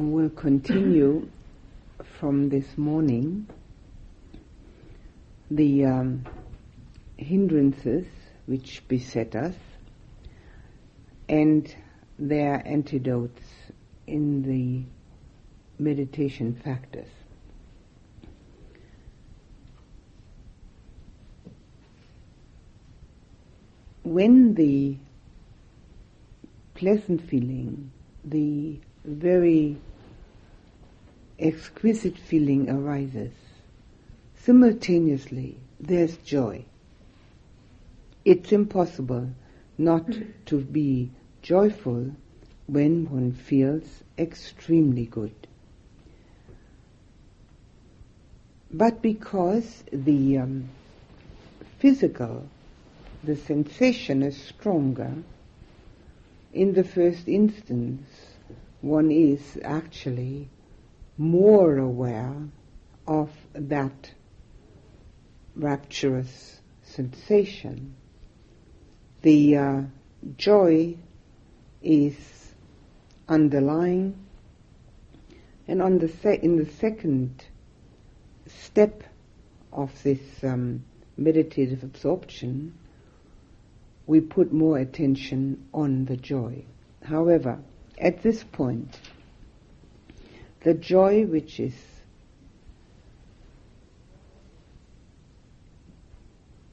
and we'll continue from this morning the um, hindrances which beset us and their antidotes in the meditation factors. When the pleasant feeling, the very exquisite feeling arises, simultaneously there's joy. It's impossible not to be joyful when one feels extremely good. But because the um, physical, the sensation is stronger, in the first instance, one is actually more aware of that rapturous sensation. The uh, joy is underlying, and on the se- in the second step of this um, meditative absorption, we put more attention on the joy. However, at this point, the joy which is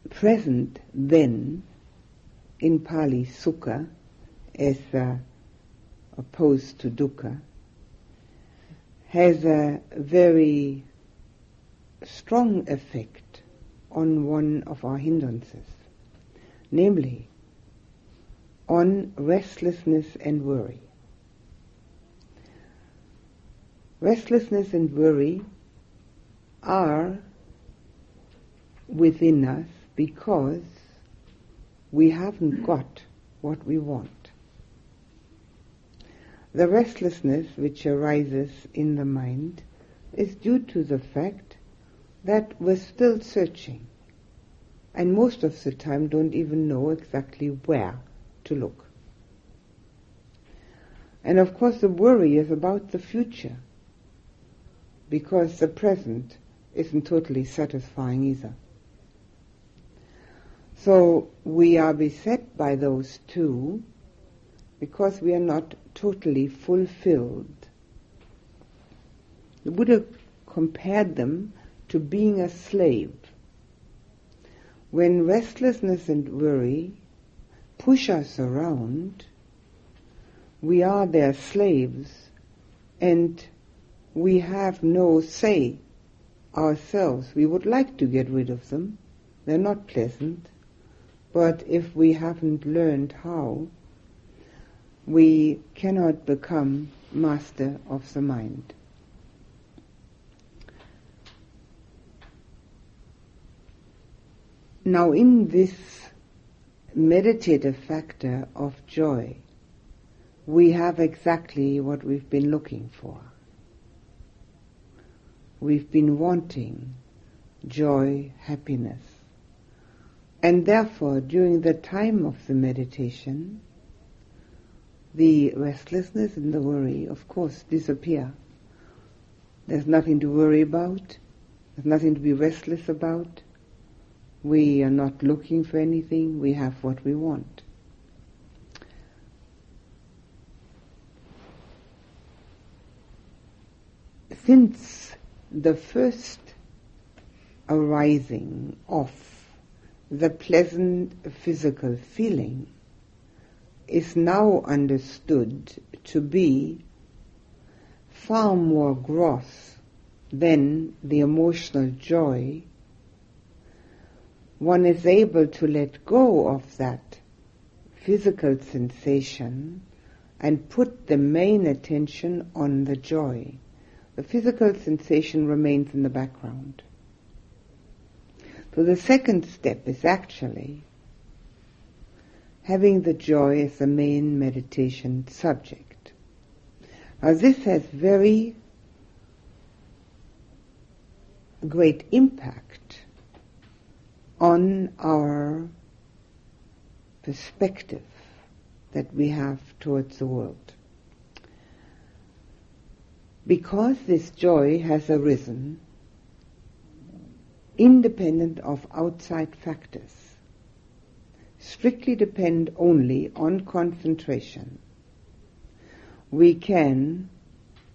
present then in Pali Sukha as uh, opposed to Dukkha has a very strong effect on one of our hindrances, namely on restlessness and worry. Restlessness and worry are within us because we haven't got what we want. The restlessness which arises in the mind is due to the fact that we're still searching and most of the time don't even know exactly where to look. And of course the worry is about the future because the present isn't totally satisfying either. So we are beset by those two because we are not totally fulfilled. The Buddha compared them to being a slave. When restlessness and worry push us around, we are their slaves and we have no say ourselves. We would like to get rid of them. They're not pleasant. But if we haven't learned how, we cannot become master of the mind. Now, in this meditative factor of joy, we have exactly what we've been looking for. We've been wanting joy, happiness. And therefore, during the time of the meditation, the restlessness and the worry, of course, disappear. There's nothing to worry about. There's nothing to be restless about. We are not looking for anything. We have what we want. Since the first arising of the pleasant physical feeling is now understood to be far more gross than the emotional joy one is able to let go of that physical sensation and put the main attention on the joy. The physical sensation remains in the background. So the second step is actually having the joy as the main meditation subject. Now this has very great impact on our perspective that we have towards the world. Because this joy has arisen independent of outside factors, strictly depend only on concentration, we can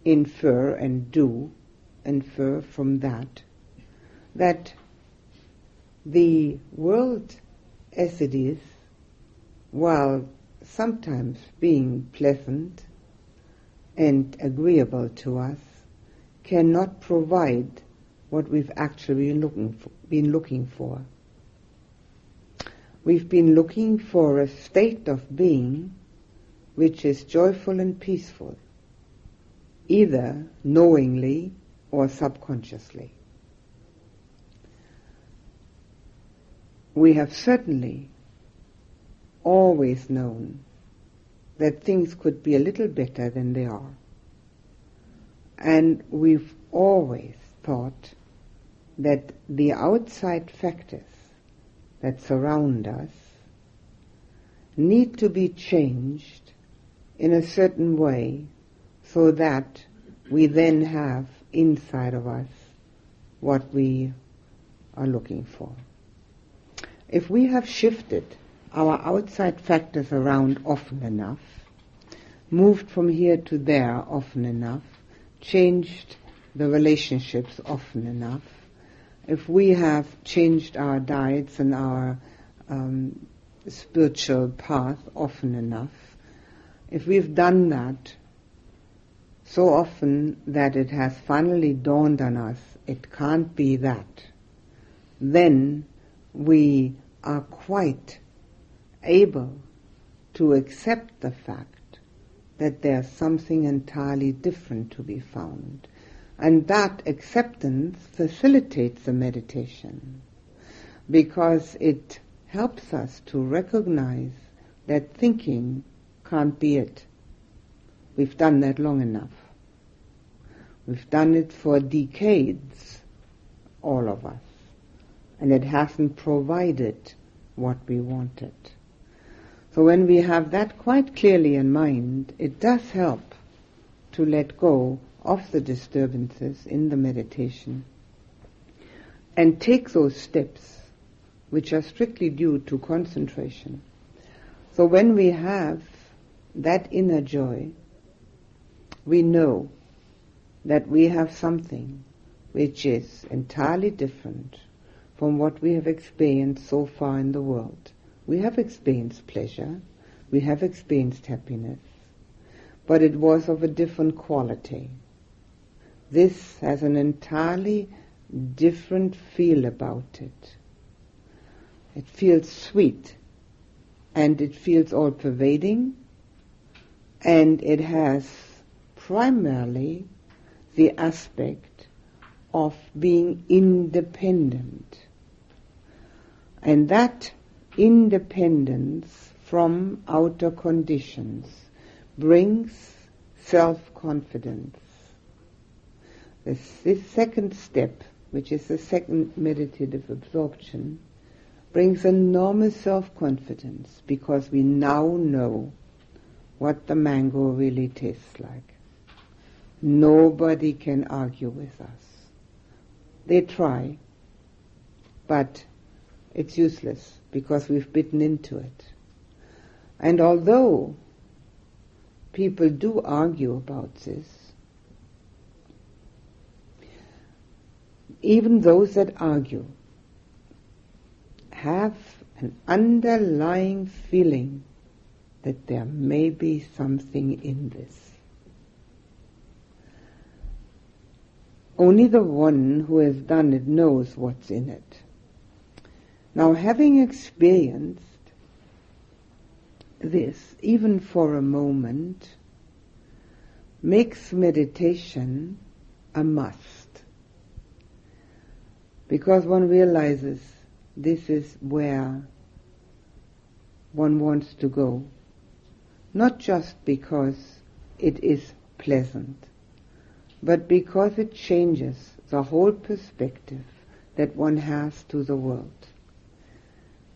infer and do infer from that that the world as it is, while sometimes being pleasant and agreeable to us, cannot provide what we've actually been looking for. Been looking for. We've been looking for a state of being which is joyful and peaceful, either knowingly or subconsciously. We have certainly always known that things could be a little better than they are. And we've always thought that the outside factors that surround us need to be changed in a certain way so that we then have inside of us what we are looking for. If we have shifted our outside factors around often enough, moved from here to there often enough, changed the relationships often enough, if we have changed our diets and our um, spiritual path often enough, if we've done that so often that it has finally dawned on us it can't be that, then we are quite able to accept the fact that there's something entirely different to be found. And that acceptance facilitates the meditation because it helps us to recognize that thinking can't be it. We've done that long enough. We've done it for decades, all of us, and it hasn't provided what we wanted. So when we have that quite clearly in mind, it does help to let go of the disturbances in the meditation and take those steps which are strictly due to concentration. So when we have that inner joy, we know that we have something which is entirely different from what we have experienced so far in the world. We have experienced pleasure, we have experienced happiness, but it was of a different quality. This has an entirely different feel about it. It feels sweet and it feels all pervading and it has primarily the aspect of being independent. And that independence from outer conditions brings self-confidence. This, this second step, which is the second meditative absorption, brings enormous self-confidence because we now know what the mango really tastes like. Nobody can argue with us. They try, but it's useless because we've bitten into it. And although people do argue about this, even those that argue have an underlying feeling that there may be something in this. Only the one who has done it knows what's in it. Now, having experienced this, even for a moment, makes meditation a must because one realizes this is where one wants to go, not just because it is pleasant, but because it changes the whole perspective that one has to the world.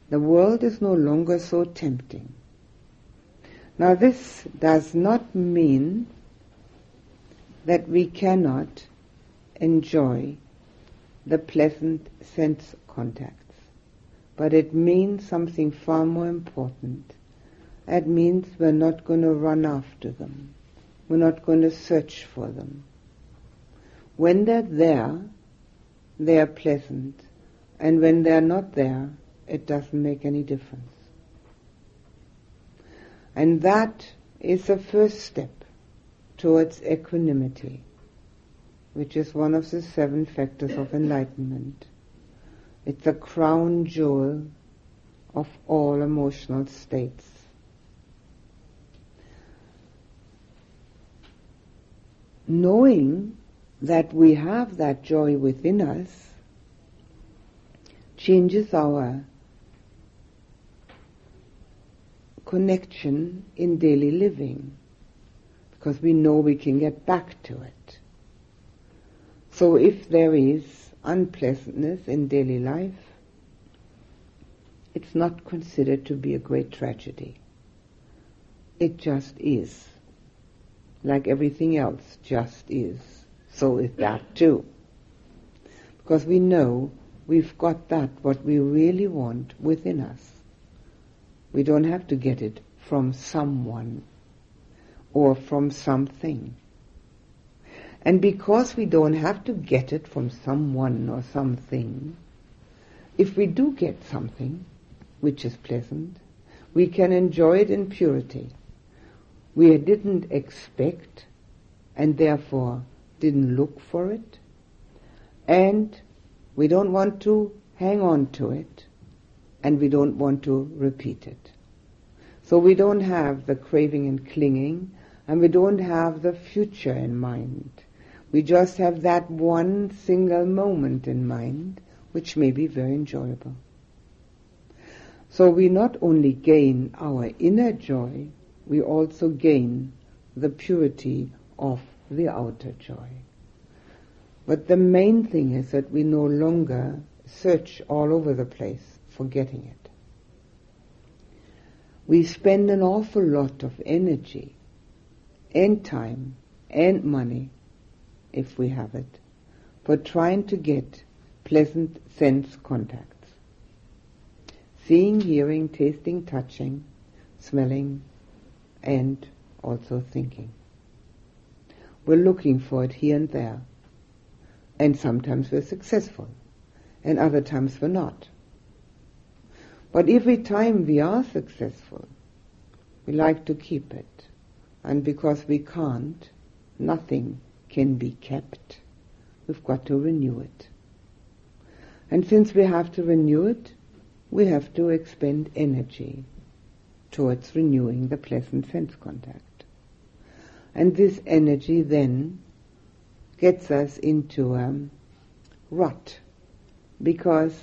The world is no longer so tempting. Now this does not mean that we cannot enjoy the pleasant sense contacts. But it means something far more important. It means we're not going to run after them. We're not going to search for them. When they're there, they are pleasant. And when they're not there, it doesn't make any difference. And that is the first step towards equanimity, which is one of the seven factors of enlightenment. It's the crown jewel of all emotional states. Knowing that we have that joy within us changes our connection in daily living because we know we can get back to it. So if there is unpleasantness in daily life, it's not considered to be a great tragedy. It just is. Like everything else just is. So is that too. Because we know we've got that, what we really want within us. We don't have to get it from someone or from something. And because we don't have to get it from someone or something, if we do get something which is pleasant, we can enjoy it in purity. We didn't expect and therefore didn't look for it, and we don't want to hang on to it and we don't want to repeat it. So we don't have the craving and clinging, and we don't have the future in mind. We just have that one single moment in mind, which may be very enjoyable. So we not only gain our inner joy, we also gain the purity of the outer joy. But the main thing is that we no longer search all over the place forgetting it. We spend an awful lot of energy and time and money, if we have it, for trying to get pleasant sense contacts. Seeing, hearing, tasting, touching, smelling, and also thinking. We're looking for it here and there. And sometimes we're successful, and other times we're not. But every time we are successful, we like to keep it. And because we can't, nothing can be kept. We've got to renew it. And since we have to renew it, we have to expend energy towards renewing the pleasant sense contact. And this energy then gets us into a rut because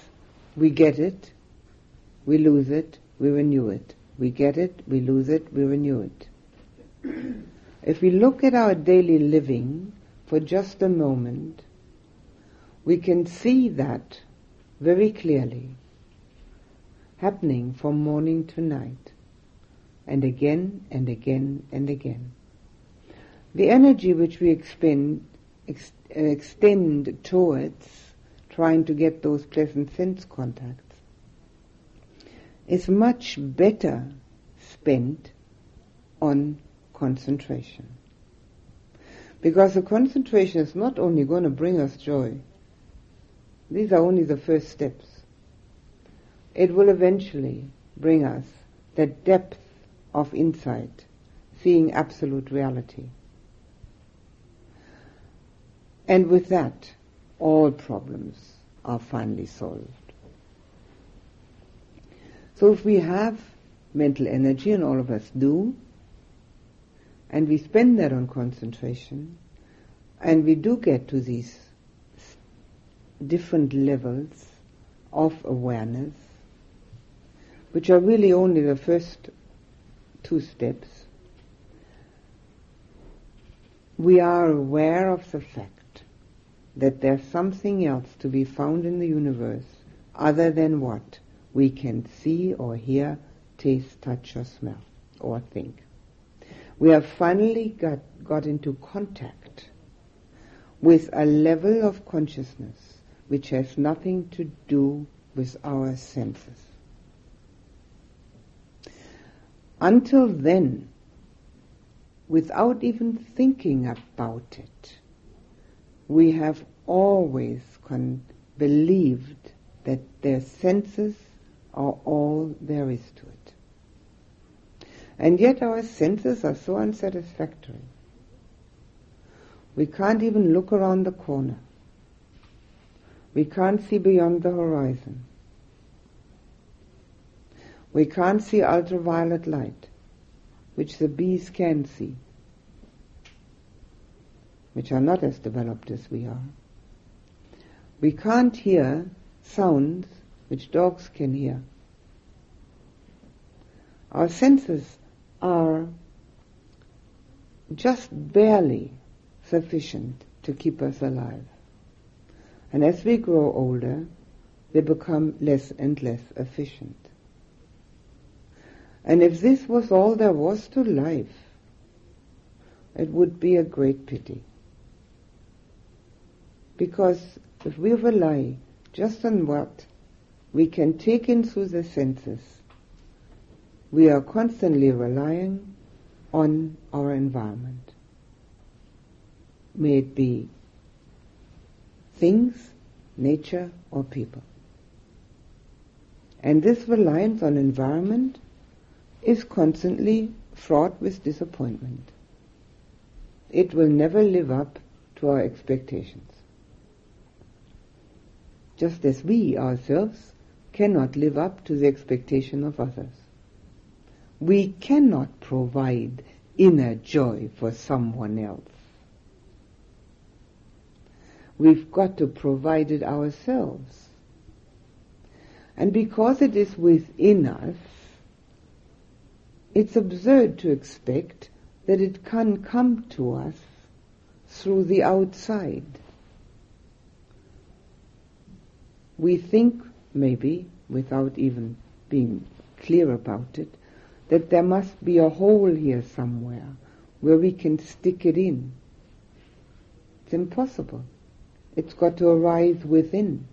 we get it we lose it, we renew it. We get it, we lose it, we renew it. if we look at our daily living for just a moment, we can see that very clearly happening from morning to night and again and again and again. The energy which we expend, ex- uh, extend towards trying to get those pleasant sense contacts is much better spent on concentration. Because the concentration is not only going to bring us joy, these are only the first steps. It will eventually bring us the depth of insight, seeing absolute reality. And with that, all problems are finally solved. So if we have mental energy, and all of us do, and we spend that on concentration, and we do get to these different levels of awareness, which are really only the first two steps, we are aware of the fact that there's something else to be found in the universe other than what? We can see or hear, taste, touch or smell or think. We have finally got, got into contact with a level of consciousness which has nothing to do with our senses. Until then, without even thinking about it, we have always con- believed that their senses are all there is to it. And yet our senses are so unsatisfactory. We can't even look around the corner. We can't see beyond the horizon. We can't see ultraviolet light, which the bees can see, which are not as developed as we are. We can't hear sounds which dogs can hear. Our senses are just barely sufficient to keep us alive. And as we grow older, they become less and less efficient. And if this was all there was to life, it would be a great pity. Because if we rely just on what we can take in through the senses, we are constantly relying on our environment. May it be things, nature, or people. And this reliance on environment is constantly fraught with disappointment. It will never live up to our expectations. Just as we ourselves cannot live up to the expectation of others. We cannot provide inner joy for someone else. We've got to provide it ourselves. And because it is within us, it's absurd to expect that it can come to us through the outside. We think, maybe, without even being clear about it, that there must be a hole here somewhere where we can stick it in. It's impossible. It's got to arise within.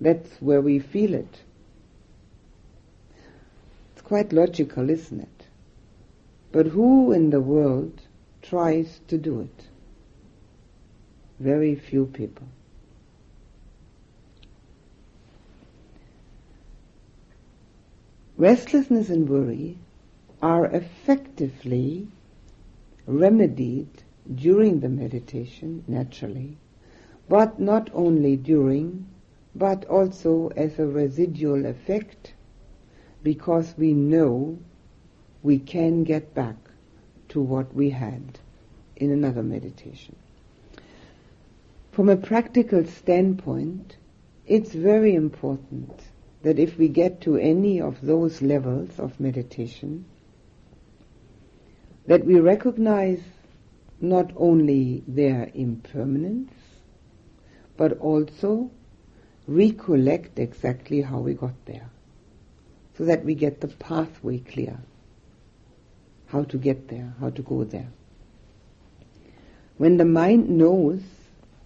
That's where we feel it. It's quite logical, isn't it? But who in the world tries to do it? Very few people. Restlessness and worry are effectively remedied during the meditation, naturally, but not only during, but also as a residual effect, because we know we can get back to what we had in another meditation. From a practical standpoint, it's very important that if we get to any of those levels of meditation, that we recognize not only their impermanence, but also recollect exactly how we got there, so that we get the pathway clear how to get there, how to go there. When the mind knows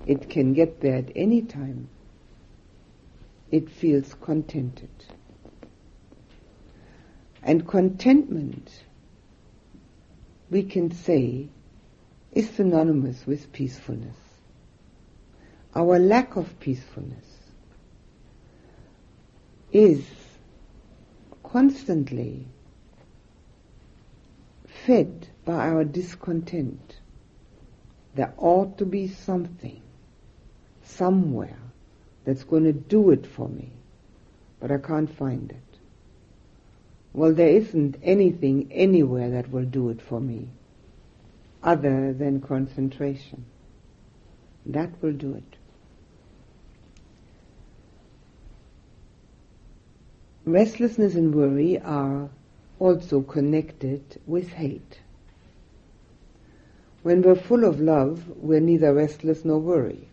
it can get there at any time, it feels contented. And contentment, we can say, is synonymous with peacefulness. Our lack of peacefulness is constantly fed by our discontent. There ought to be something, somewhere, that's going to do it for me, but I can't find it. Well, there isn't anything anywhere that will do it for me other than concentration. That will do it. Restlessness and worry are also connected with hate. When we're full of love, we're neither restless nor worry.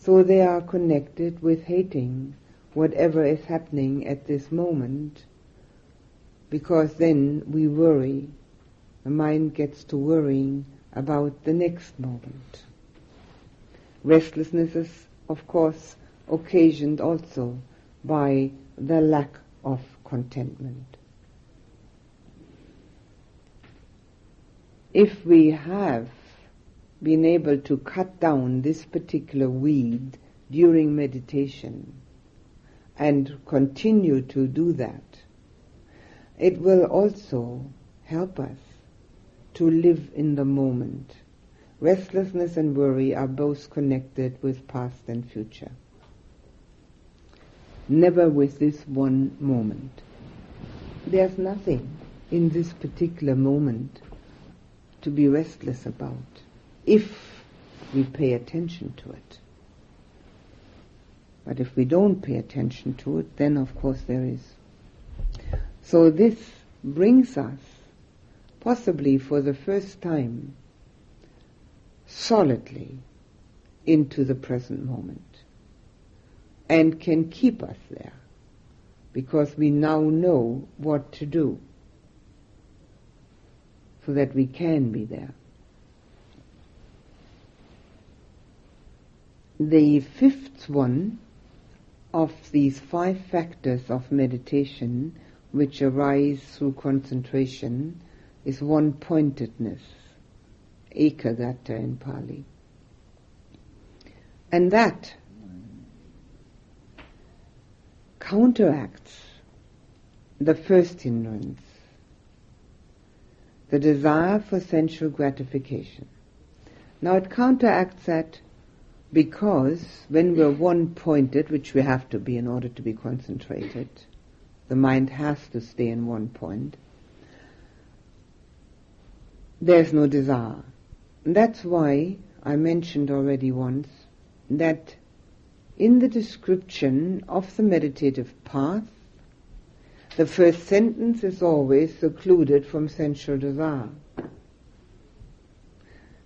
So they are connected with hating whatever is happening at this moment, because then we worry. The mind gets to worrying about the next moment. Restlessness is, of course, occasioned also by the lack of contentment. If we have been able to cut down this particular weed during meditation and continue to do that, it will also help us to live in the moment. Restlessness and worry are both connected with past and future. Never with this one moment. There's nothing in this particular moment to be restless about if we pay attention to it. But if we don't pay attention to it, then of course there is. So this brings us, possibly for the first time, solidly into the present moment and can keep us there because we now know what to do so that we can be there. The fifth one of these five factors of meditation which arise through concentration is one-pointedness, ekaggata in Pali. And that counteracts the first hindrance, the desire for sensual gratification. Now it counteracts that because when we're one pointed, which we have to be in order to be concentrated, the mind has to stay in one point, there's no desire. And that's why I mentioned already once that in the description of the meditative path, the first sentence is always secluded from sensual desire.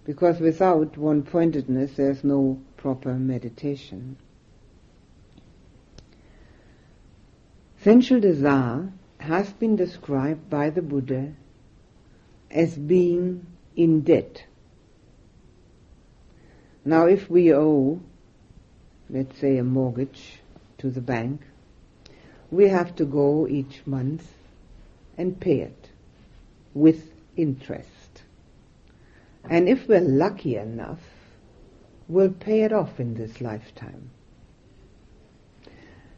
Because without one pointedness, there's no proper meditation. Sensual desire has been described by the Buddha as being in debt. Now, if we owe, let's say, a mortgage to the bank, we have to go each month and pay it with interest. And if we're lucky enough, we'll pay it off in this lifetime.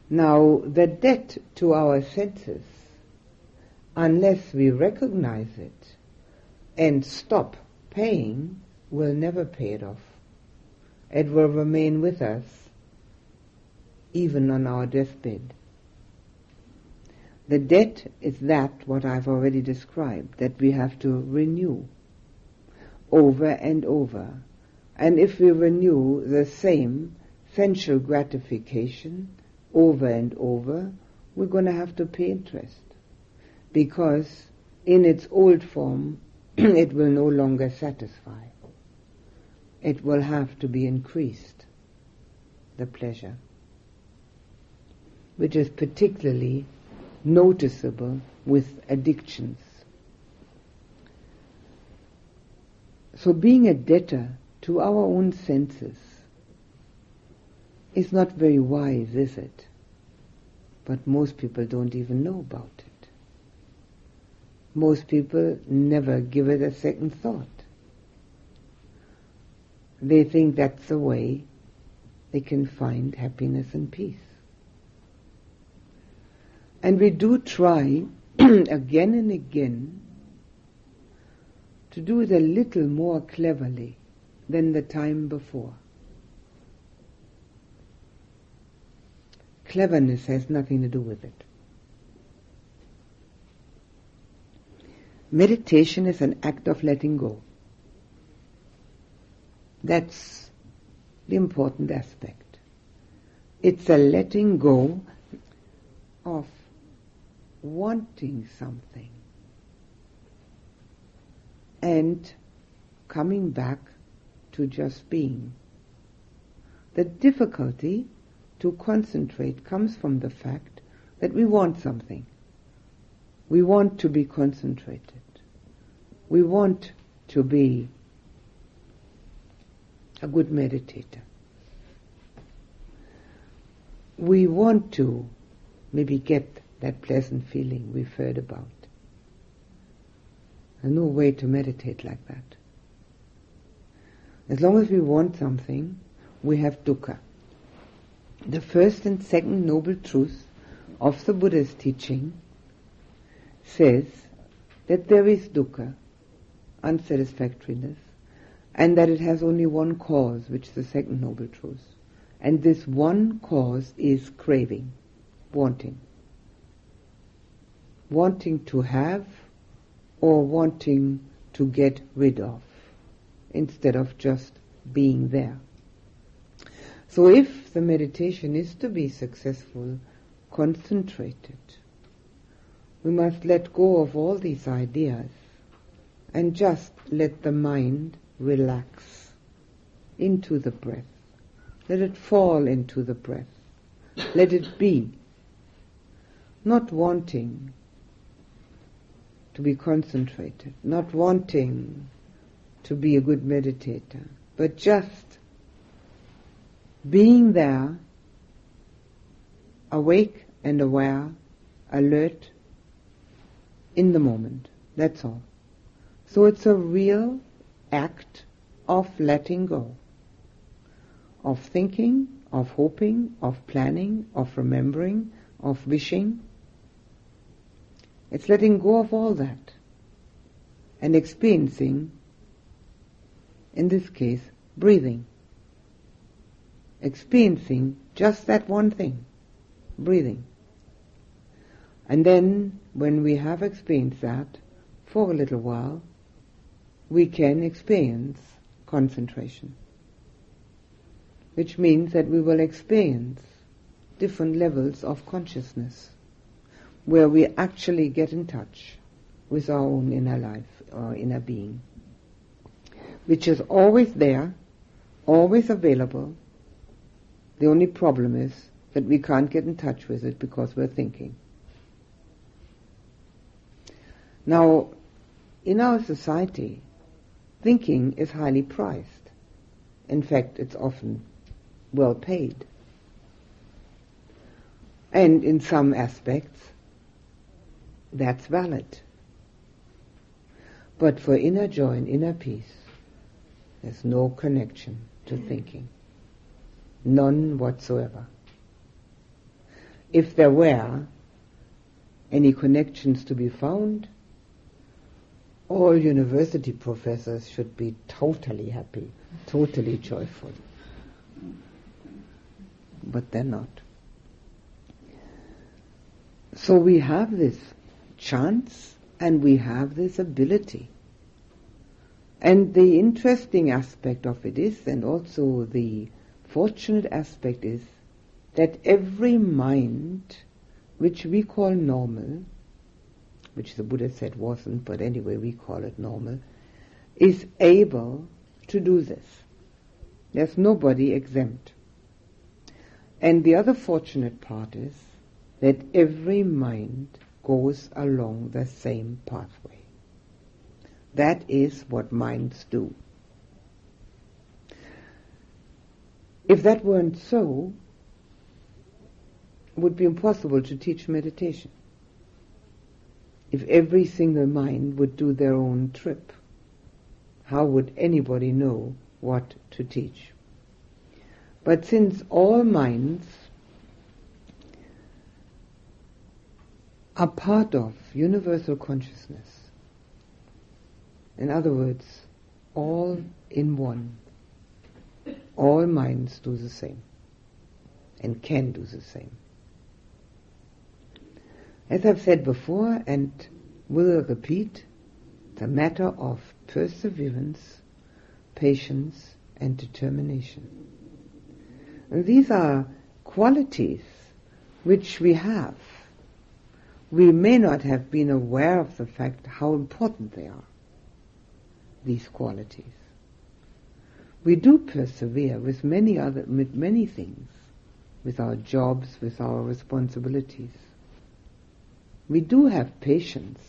Now, the debt to our senses, unless we recognize it and stop paying, we'll never pay it off. It will remain with us even on our deathbed. The debt is that what I've already described, that we have to renew over and over. And if we renew the same sensual gratification over and over, we're going to have to pay interest. Because in its old form, it will no longer satisfy. It will have to be increased, the pleasure, which is particularly noticeable with addictions. So being a debtor to our own senses is not very wise, is it? But most people don't even know about it. Most people never give it a second thought. They think that's the way they can find happiness and peace. And we do try again and again to do it a little more cleverly than the time before. Cleverness has nothing to do with it. Meditation is an act of letting go. That's the important aspect. It's a letting go of wanting something and coming back to just being. The difficulty to concentrate comes from the fact that we want something. We want to be concentrated. We want to be a good meditator. we want to maybe get that pleasant feeling we've heard about. There's no way to meditate like that. As long as we want something, we have dukkha. The first and second noble truth of the Buddha's teaching says that there is dukkha, unsatisfactoriness, and that it has only one cause, which is the second noble truth. And this one cause is craving, wanting. Wanting to have or wanting to get rid of instead of just being there. So if the meditation is to be successful, concentrated, we must let go of all these ideas and just let the mind relax into the breath. Let it fall into the breath. Let it be. Not wanting to be concentrated, not wanting to be a good meditator, but just being there, awake and aware, alert, in the moment. That's all. So it's a real act of letting go, of thinking, of hoping, of planning, of remembering, of wishing. It's letting go of all that and experiencing in this case, breathing. Experiencing just that one thing, breathing. And then, when we have experienced that for a little while, we can experience concentration. Which means that we will experience different levels of consciousness where we actually get in touch with our own inner life or inner being which is always there, always available. The only problem is that we can't get in touch with it because we're thinking. Now, in our society, thinking is highly prized. In fact, it's often well paid. And in some aspects, that's valid. But for inner joy and inner peace, there's no connection to thinking. None whatsoever. If there were any connections to be found, all university professors should be totally happy, totally joyful. But they're not. So we have this chance and we have this ability and the interesting aspect of it is, and also the fortunate aspect is, that every mind which we call normal, which the Buddha said wasn't, but anyway we call it normal, is able to do this. There's nobody exempt. And the other fortunate part is that every mind goes along the same pathway. That is what minds do. If that weren't so, it would be impossible to teach meditation. If every single mind would do their own trip, how would anybody know what to teach? But since all minds are part of universal consciousness, in other words, all in one. All minds do the same and can do the same. As I've said before and will repeat, the matter of perseverance, patience, and determination. And these are qualities which we have. We may not have been aware of the fact how important they are these qualities. We do persevere with many other, with many things, with our jobs, with our responsibilities. We do have patience.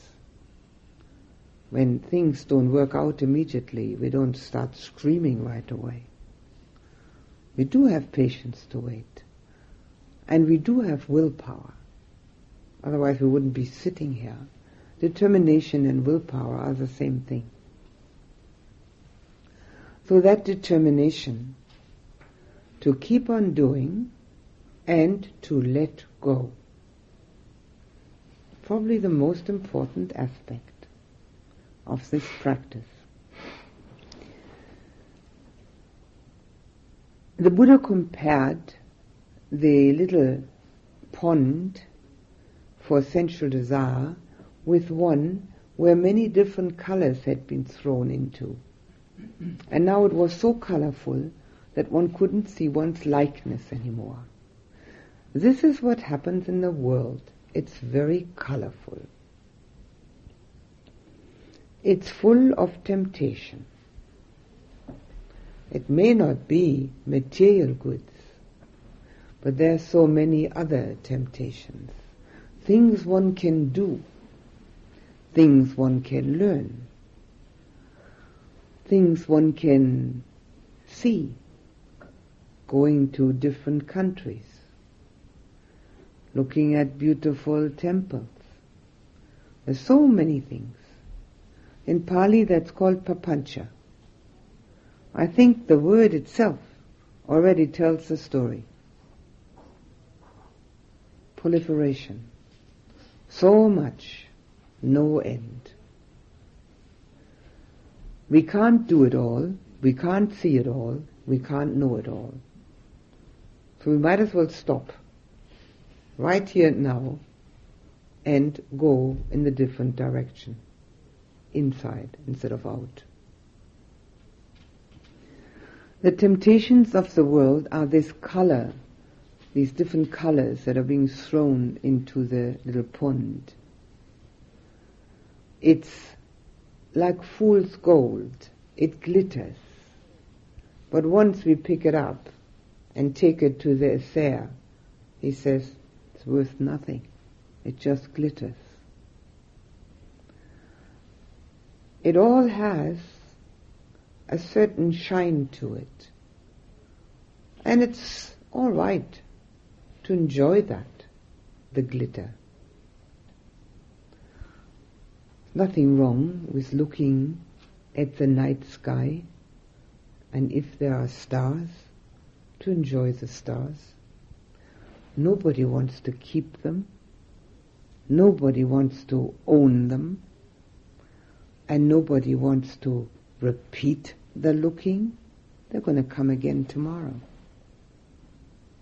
When things don't work out immediately, we don't start screaming right away. We do have patience to wait. And we do have willpower. Otherwise we wouldn't be sitting here. Determination and willpower are the same thing. So that determination to keep on doing and to let go. Probably the most important aspect of this practice. The Buddha compared the little pond for sensual desire with one where many different colors had been thrown into. And now it was so colorful that one couldn't see one's likeness anymore. This is what happens in the world. It's very colorful. It's full of temptation. It may not be material goods, but there are so many other temptations. Things one can do, things one can learn, things one can see, going to different countries, looking at beautiful temples. There's so many things. In Pali that's called papancha. I think the word itself already tells the story. Proliferation. So much, no end. We can't do it all, we can't see it all, we can't know it all. So we might as well stop right here and now and go in the different direction, inside instead of out. The temptations of the world are this color, these different colors that are being thrown into the little pond. It's like fool's gold. It glitters. But once we pick it up and take it to the assayer, he says, it's worth nothing. It just glitters. It all has a certain shine to it. And it's all right to enjoy that, the glitter. Nothing wrong with looking at the night sky and if there are stars, to enjoy the stars. Nobody wants to keep them. Nobody wants to own them. And nobody wants to repeat the looking, they're going to come again tomorrow.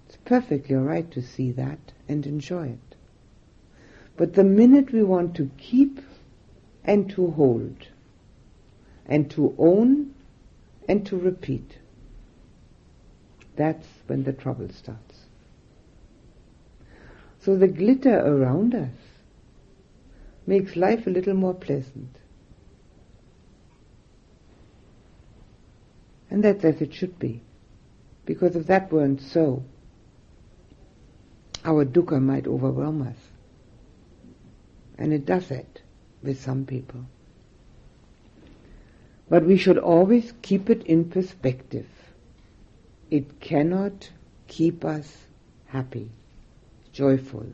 It's perfectly alright to see that and enjoy it. But the minute we want to keep and to hold, and to own and to repeat, that's when the trouble starts. So the glitter around us makes life a little more pleasant. And that's as it should be. Because if that weren't so, our dukkha might overwhelm us. And it does it with some people. But we should always keep it in perspective. It cannot keep us happy, joyful,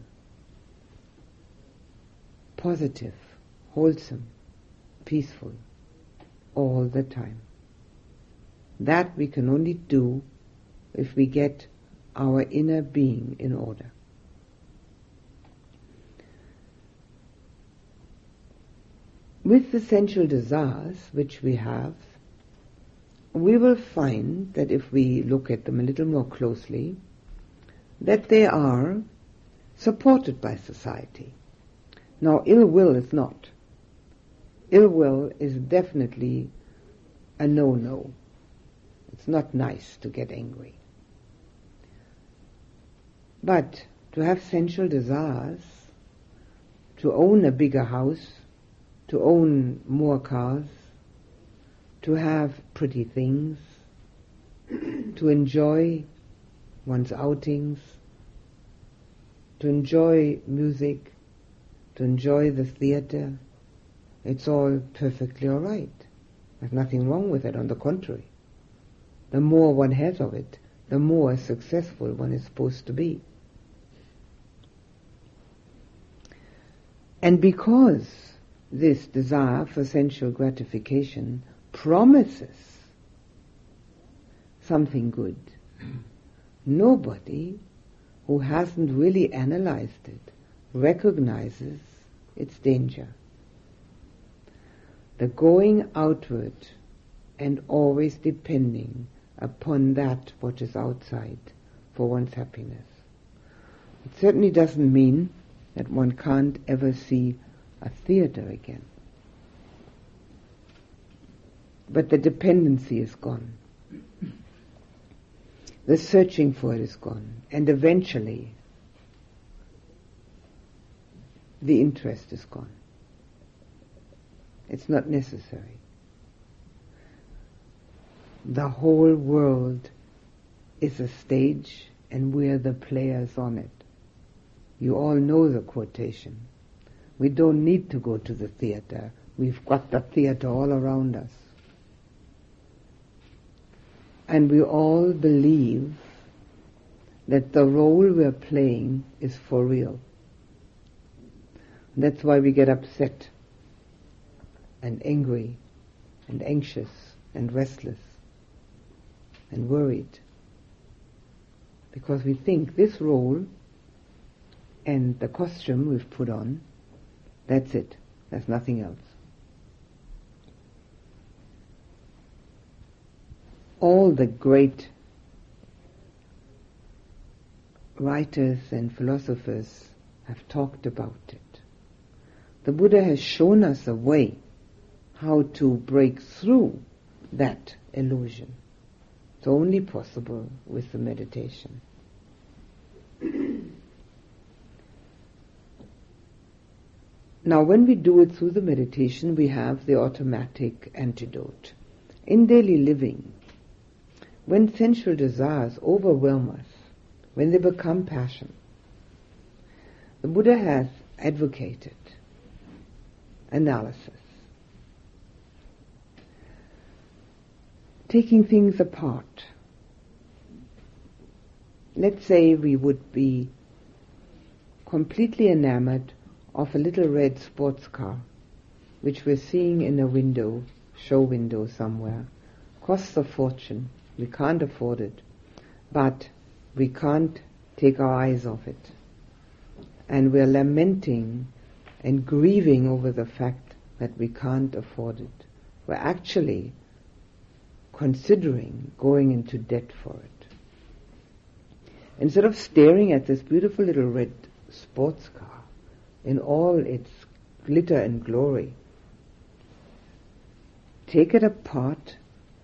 positive, wholesome, peaceful all the time. That we can only do if we get our inner being in order. With the sensual desires which we have, we will find that if we look at them a little more closely, that they are supported by society. Now, ill will is not. Ill will is definitely a no-no. It's not nice to get angry. But to have sensual desires, to own a bigger house, to own more cars, to have pretty things, to enjoy one's outings, to enjoy music, to enjoy the theater. It's all perfectly all right. There's nothing wrong with it, on the contrary. The more one has of it, the more successful one is supposed to be. And because this desire for sensual gratification promises something good, nobody who hasn't really analyzed it recognizes its danger. The going outward and always depending upon that which is outside for one's happiness. It certainly doesn't mean that one can't ever see a theater again. But the dependency is gone. The searching for it is gone. And eventually, the interest is gone. It's not necessary. The whole world is a stage and we're the players on it. You all know the quotation. We don't need to go to the theater. We've got the theater all around us. And we all believe that the role we're playing is for real. That's why we get upset and angry and anxious and restless and worried. Because we think this role and the costume we've put on, that's it. There's nothing else. All the great writers and philosophers have talked about it. The Buddha has shown us a way how to break through that illusion. It's only possible with the meditation. Now, when we do it through the meditation, we have the automatic antidote. In daily living, when sensual desires overwhelm us, when they become passion, the Buddha has advocated analysis. Taking things apart. Let's say we would be completely enamored of a little red sports car, which we're seeing in a window, show window somewhere. Costs a fortune. We can't afford it. But we can't take our eyes off it. And we're lamenting and grieving over the fact that we can't afford it. We're actually considering going into debt for it. Instead of staring at this beautiful little red sports car, in all its glitter and glory. Take it apart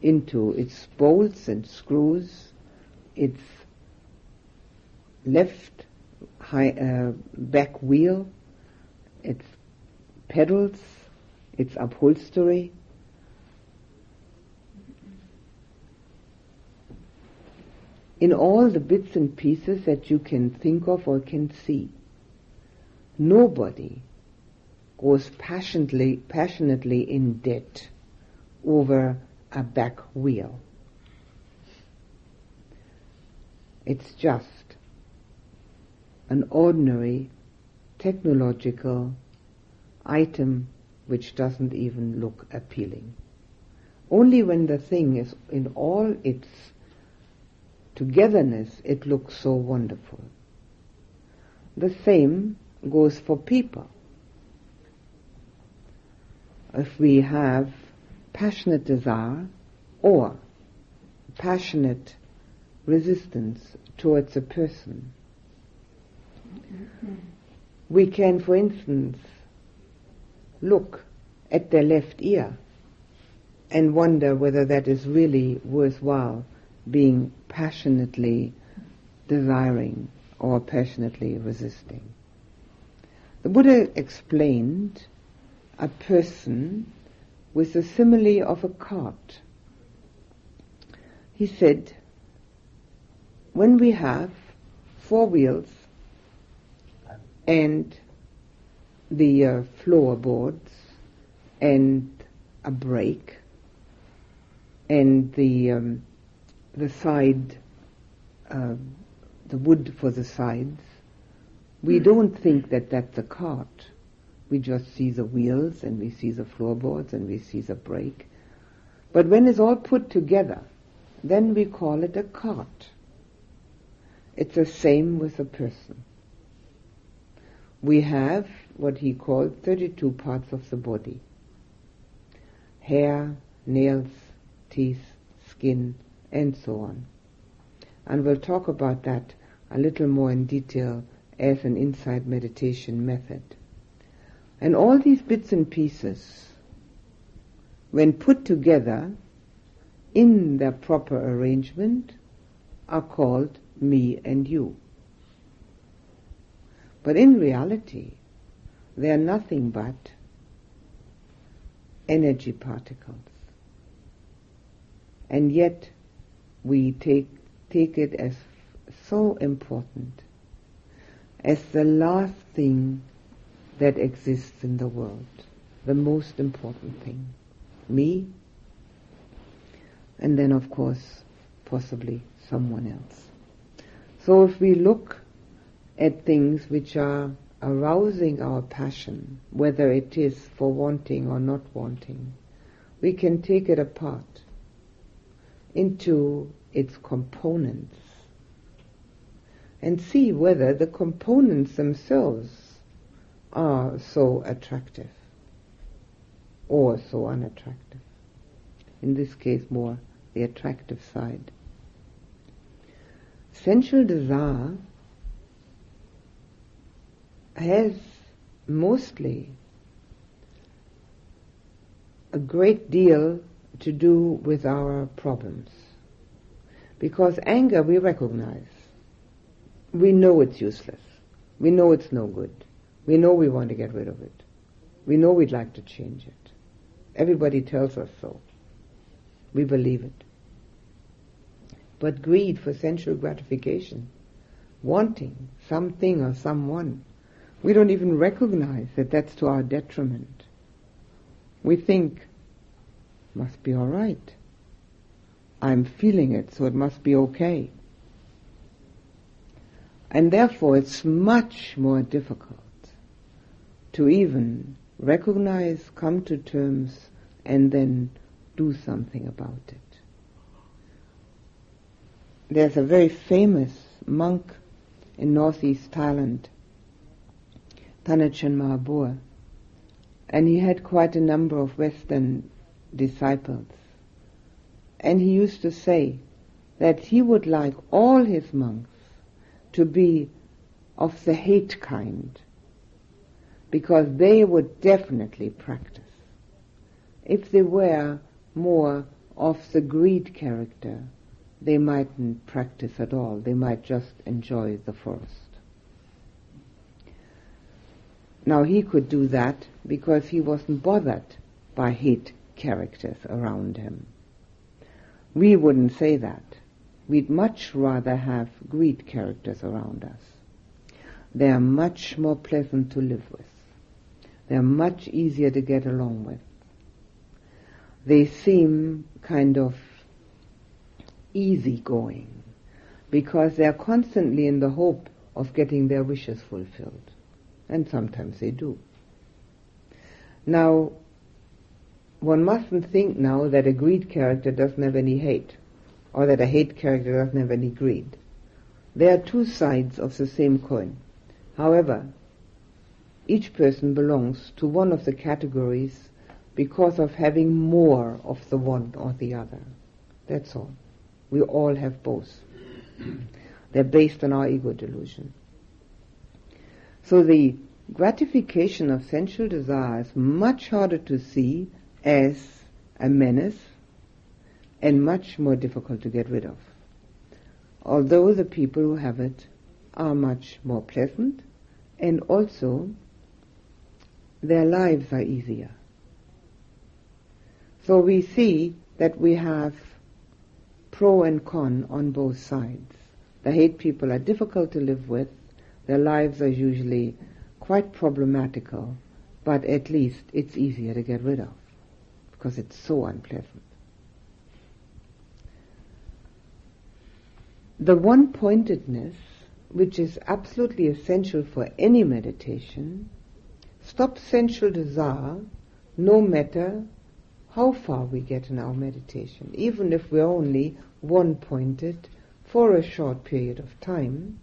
into its bolts and screws, its left high, uh, back wheel, its pedals, its upholstery. In all the bits and pieces that you can think of or can see. Nobody goes passionately, passionately in debt over a back wheel. It's just an ordinary technological item which doesn't even look appealing. Only when the thing is in all its togetherness it looks so wonderful. The same goes for people. If we have passionate desire or passionate resistance towards a person, we can, for instance, look at their left ear and wonder whether that is really worthwhile being passionately desiring or passionately resisting. The Buddha explained a person with the simile of a cart. He said, when we have four wheels and the uh, floorboards and a brake and the um, the side uh, the wood for the sides we don't think that that's a cart. We just see the wheels and we see the floorboards and we see the brake. But when it's all put together, then we call it a cart. It's the same with a person. We have what he called 32 parts of the body. Hair, nails, teeth, skin, and so on. And we'll talk about that a little more in detail as an insight meditation method. And all these bits and pieces, when put together in their proper arrangement, are called me and you. But in reality, they are nothing but energy particles. And yet, we take, take it as so important as the last thing that exists in the world, the most important thing. Me, and then of course, possibly someone else. So if we look at things which are arousing our passion, whether it is for wanting or not wanting, we can take it apart into its components and see whether the components themselves are so attractive or so unattractive. In this case, more the attractive side. Sensual desire has mostly a great deal to do with our problems. Because anger we recognize. We know it's useless. We know it's no good. We know we want to get rid of it. We know we'd like to change it. Everybody tells us so. We believe it. But greed for sensual gratification, wanting something or someone, we don't even recognize that that's to our detriment. We think, must be all right. I'm feeling it, so it must be okay. And therefore it's much more difficult to even recognize, come to terms, and then do something about it. There's a very famous monk in northeast Thailand, Tan Ajahn Mahabua, and he had quite a number of Western disciples. And he used to say that he would like all his monks to be of the hate kind, because they would definitely practice. If they were more of the greed character, they mightn't practice at all. They might just enjoy the forest. Now he could do that because he wasn't bothered by hate characters around him. We wouldn't say that. We'd much rather have greed characters around us. They are much more pleasant to live with. They are much easier to get along with. They seem kind of easygoing because they are constantly in the hope of getting their wishes fulfilled. And sometimes they do. Now, one mustn't think now that a greed character doesn't have any hate, or that a hate character doesn't have any greed. They are two sides of the same coin. However, each person belongs to one of the categories because of having more of the one or the other. That's all. We all have both. They're based on our ego delusion. So the gratification of sensual desire is much harder to see as a menace and much more difficult to get rid of. Although the people who have it are much more pleasant and also their lives are easier. So we see that we have pro and con on both sides. The hate people are difficult to live with. Their lives are usually quite problematical, but at least it's easier to get rid of because it's so unpleasant. The one-pointedness, which is absolutely essential for any meditation, stops sensual desire no matter how far we get in our meditation. Even if we're only one pointed for a short period of time,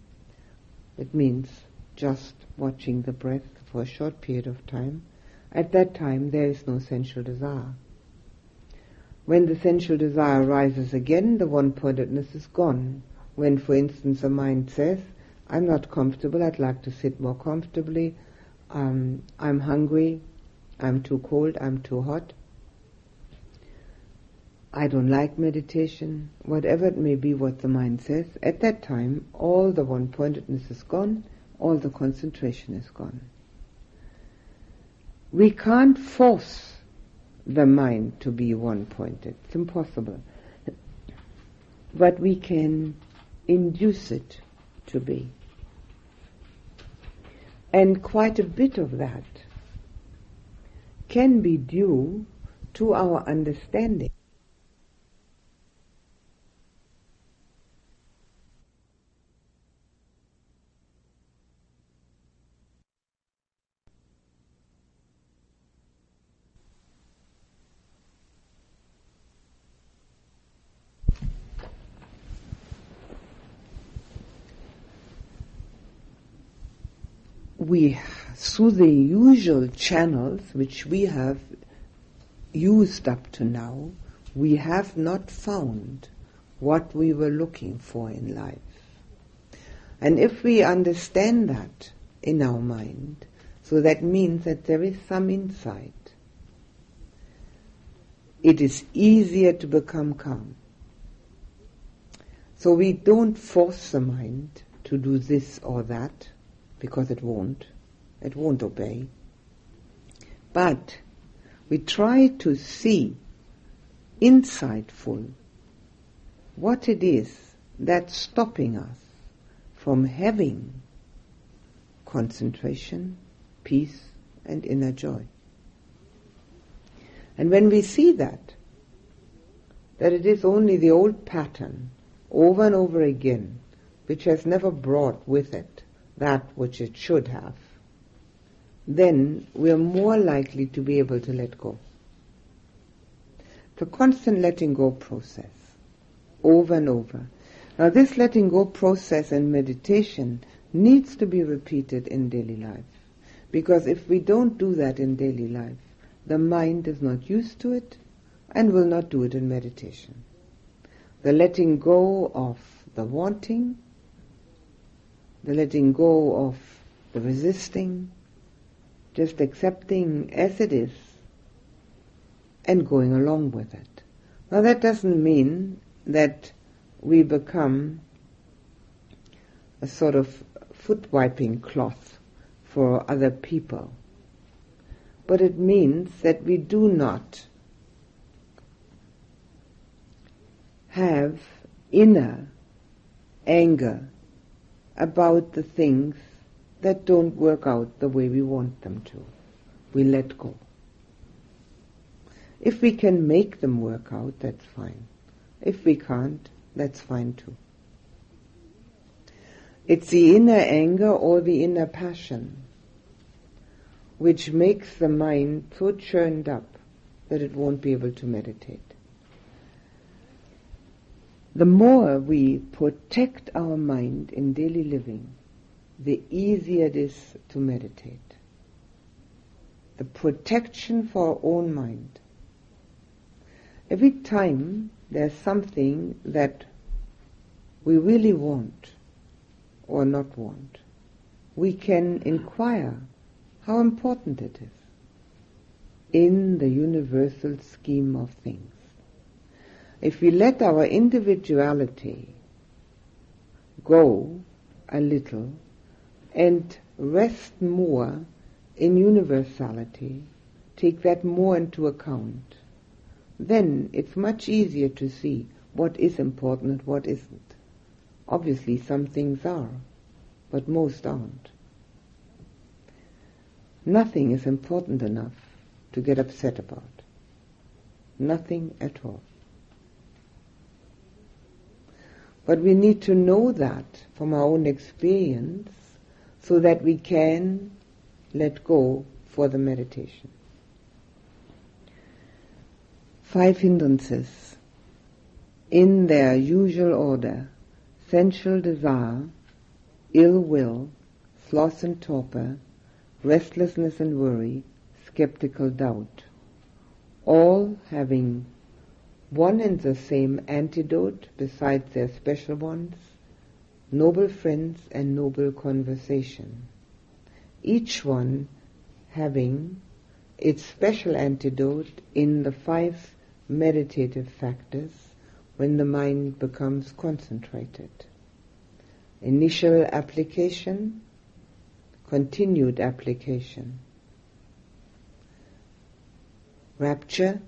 it means just watching the breath for a short period of time. At that time, there is no sensual desire. When the sensual desire arises again, the one-pointedness is gone. When, for instance, a mind says, I'm not comfortable, I'd like to sit more comfortably, um, I'm hungry, I'm too cold, I'm too hot, I don't like meditation, whatever it may be what the mind says, at that time all the one-pointedness is gone, all the concentration is gone. We can't force the mind to be one-pointed. It's impossible. But we can induce it to be. And quite a bit of that can be due to our understanding. We, through the usual channels which we have used up to now, we have not found what we were looking for in life. And if we understand that in our mind, so that means that there is some insight, it is easier to become calm. So we don't force the mind to do this or that because it won't. It won't obey. But we try to see insightful what it is that's stopping us from having concentration, peace, and inner joy. And when we see that, that it is only the old pattern over and over again, which has never brought with it that which it should have, then we are more likely to be able to let go. The constant letting go process, over and over. Now this letting go process and meditation needs to be repeated in daily life. Because if we don't do that in daily life, the mind is not used to it and will not do it in meditation. The letting go of the wanting, the letting go of the resisting, just accepting as it is and going along with it. Now that doesn't mean that we become a sort of foot wiping cloth for other people. But it means that we do not have inner anger about the things that don't work out the way we want them to. We let go. If we can make them work out, that's fine. If we can't, that's fine too. It's the inner anger or the inner passion which makes the mind so churned up that it won't be able to meditate the more we protect our mind in daily living, the easier it is to meditate. The protection for our own mind. Every time there's something that we really want or not want, we can inquire how important it is in the universal scheme of things if we let our individuality go a little and rest more in universality, take that more into account, then it's much easier to see what is important and what isn't. Obviously some things are, but most aren't. Nothing is important enough to get upset about. Nothing at all. But we need to know that from our own experience so that we can let go for the meditation. Five hindrances in their usual order sensual desire, ill will, sloth and torpor, restlessness and worry, skeptical doubt, all having one and the same antidote besides their special ones, noble friends and noble conversation. Each one having its special antidote in the five meditative factors when the mind becomes concentrated. Initial application, continued application. Rapture,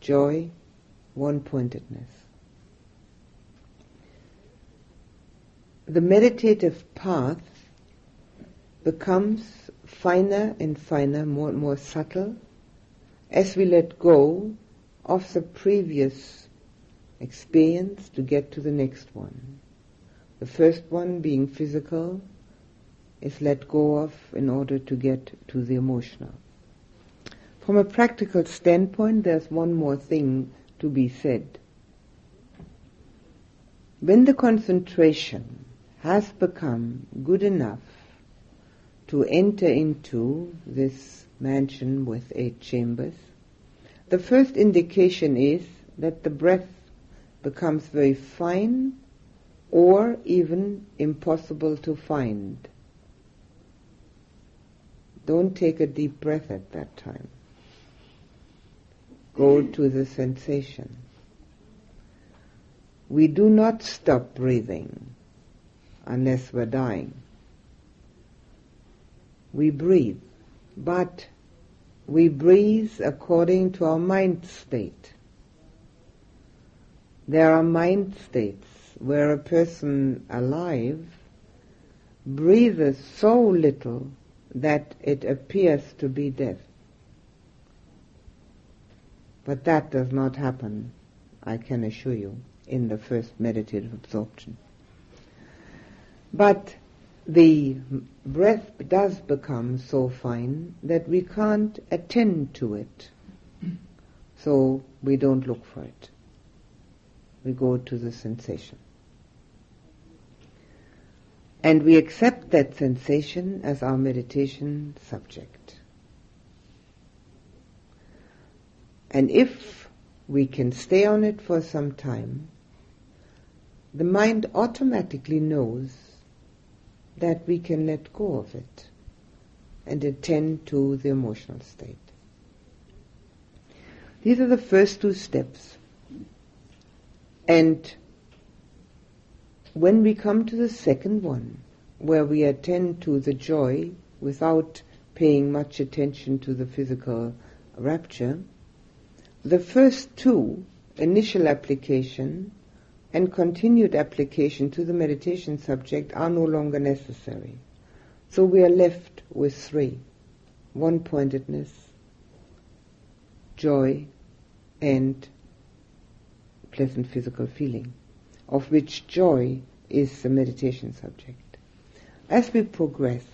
joy, one-pointedness. The meditative path becomes finer and finer, more and more subtle, as we let go of the previous experience to get to the next one. The first one, being physical, is let go of in order to get to the emotional. From a practical standpoint, there's one more thing to be said. When the concentration has become good enough to enter into this mansion with eight chambers, the first indication is that the breath becomes very fine or even impossible to find. Don't take a deep breath at that time. Go to the sensation. We do not stop breathing unless we're dying. We breathe, but we breathe according to our mind state. There are mind states where a person alive breathes so little that it appears to be death. But that does not happen, I can assure you, in the first meditative absorption. But the breath does become so fine that we can't attend to it. So we don't look for it. We go to the sensation. And we accept that sensation as our meditation subject. And if we can stay on it for some time, the mind automatically knows that we can let go of it and attend to the emotional state. These are the first two steps. And when we come to the second one, where we attend to the joy without paying much attention to the physical rapture, the first two, initial application and continued application to the meditation subject, are no longer necessary. So we are left with three one pointedness, joy, and pleasant physical feeling, of which joy is the meditation subject. As we progress,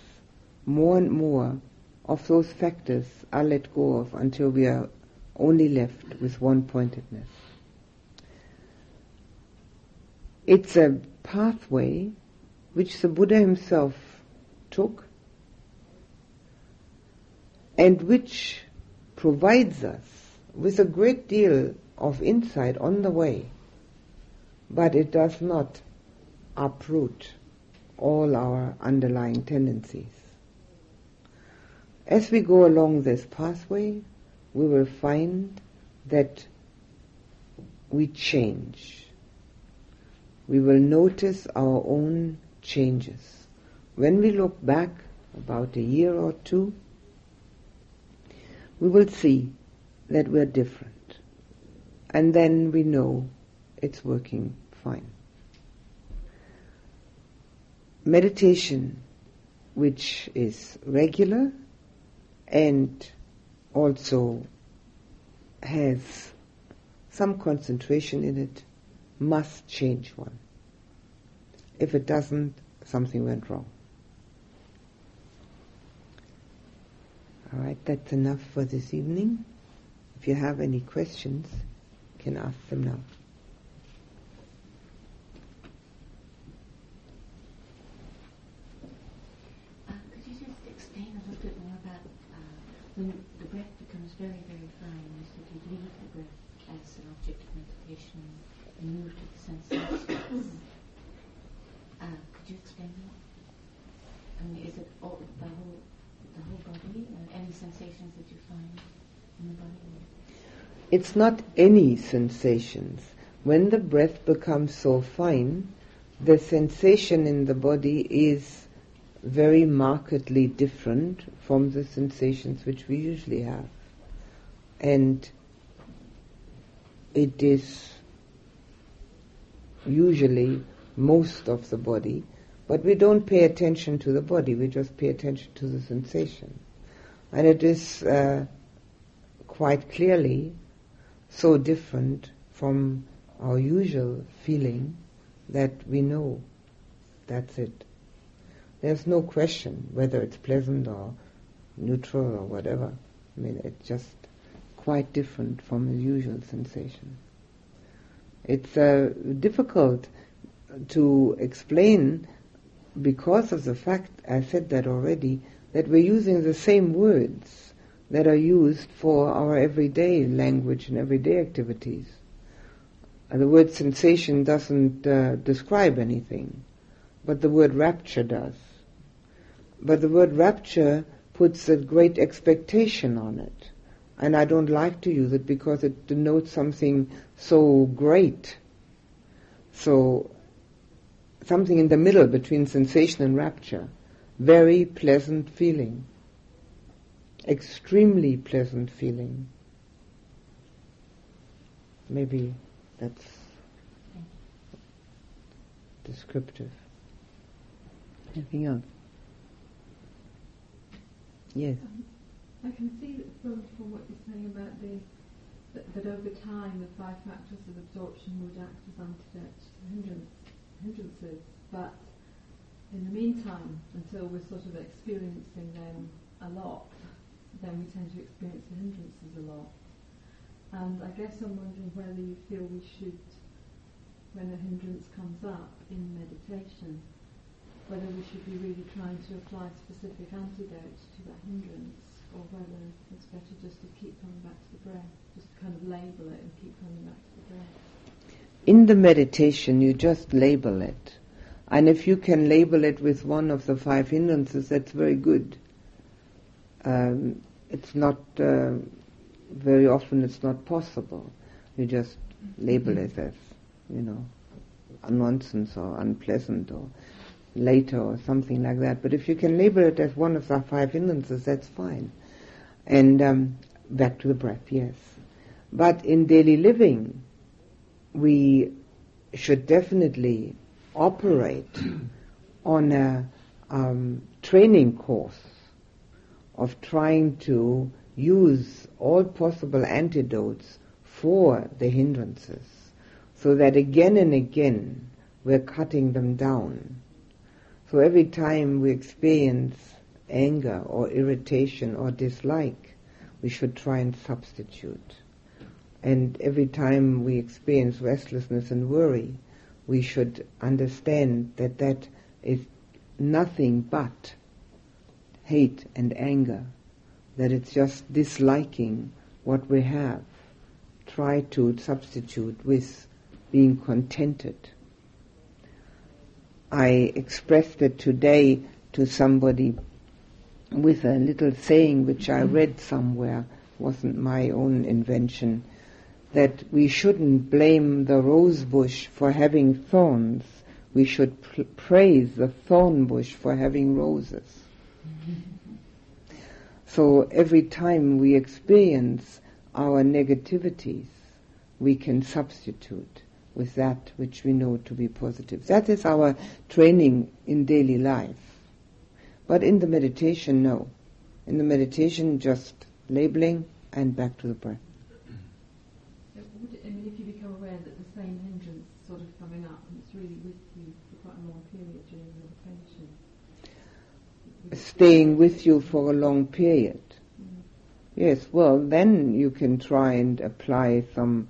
more and more of those factors are let go of until we are only left with one pointedness. It's a pathway which the Buddha himself took and which provides us with a great deal of insight on the way, but it does not uproot all our underlying tendencies. As we go along this pathway, we will find that we change. We will notice our own changes. When we look back about a year or two, we will see that we're different. And then we know it's working fine. Meditation, which is regular and also has some concentration in it must change one. If it doesn't, something went wrong. All right, that's enough for this evening. If you have any questions, you can ask them now. Uh, could you just explain a little bit more about uh, when very, very fine? You said you leave the breath as an object of meditation and move to the sensations. Uh, could you explain that? I mean, is it all, the whole the whole body? Uh, any sensations that you find in the body? It's not any sensations. When the breath becomes so fine, the sensation in the body is very markedly different from the sensations which we usually have. And it is usually most of the body, but we don't pay attention to the body, we just pay attention to the sensation. And it is uh, quite clearly so different from our usual feeling that we know that's it. There's no question whether it's pleasant or neutral or whatever. I mean, it's just quite different from the usual sensation. It's uh, difficult to explain because of the fact, I said that already, that we're using the same words that are used for our everyday language and everyday activities. Uh, the word sensation doesn't uh, describe anything, but the word rapture does. But the word rapture puts a great expectation on it. And I don't like to use it because it denotes something so great. So, something in the middle between sensation and rapture. Very pleasant feeling. Extremely pleasant feeling. Maybe that's descriptive. Anything else? Yes. I can see that from, from what you're saying about the that, that over time the five factors of absorption would act as antidotes to hindrance, hindrances, but in the meantime, until we're sort of experiencing them a lot, then we tend to experience the hindrances a lot. And I guess I'm wondering whether you feel we should, when a hindrance comes up in meditation, whether we should be really trying to apply specific antidotes to that hindrance, or whether it's better just to keep coming back to the breath, just kind of label it and keep coming back to the breath. In the meditation, you just label it. And if you can label it with one of the five hindrances, that's very good. Um, it's not uh, very often it's not possible. You just label it as, you know, nonsense or unpleasant or later or something like that. But if you can label it as one of the five hindrances, that's fine. And um, back to the breath, yes. But in daily living, we should definitely operate on a um, training course of trying to use all possible antidotes for the hindrances so that again and again we're cutting them down. So every time we experience anger or irritation or dislike, we should try and substitute. And every time we experience restlessness and worry, we should understand that that is nothing but hate and anger that it's just disliking what we have. Try to substitute with being contented. I expressed it today to somebody with a little saying which I read somewhere, wasn't my own invention, that we shouldn't blame the rose bush for having thorns. We should pr- praise the thorn bush for having roses. So every time we experience our negativities, we can substitute with that which we know to be positive. That is our training in daily life. But in the meditation, no. In the meditation, just labeling and back to the breath. I mean, if you become aware that the same hindrance is sort of coming up and it's really with you for quite a long period during meditation, staying with you for a long period. Mm. Yes, well, then you can try and apply some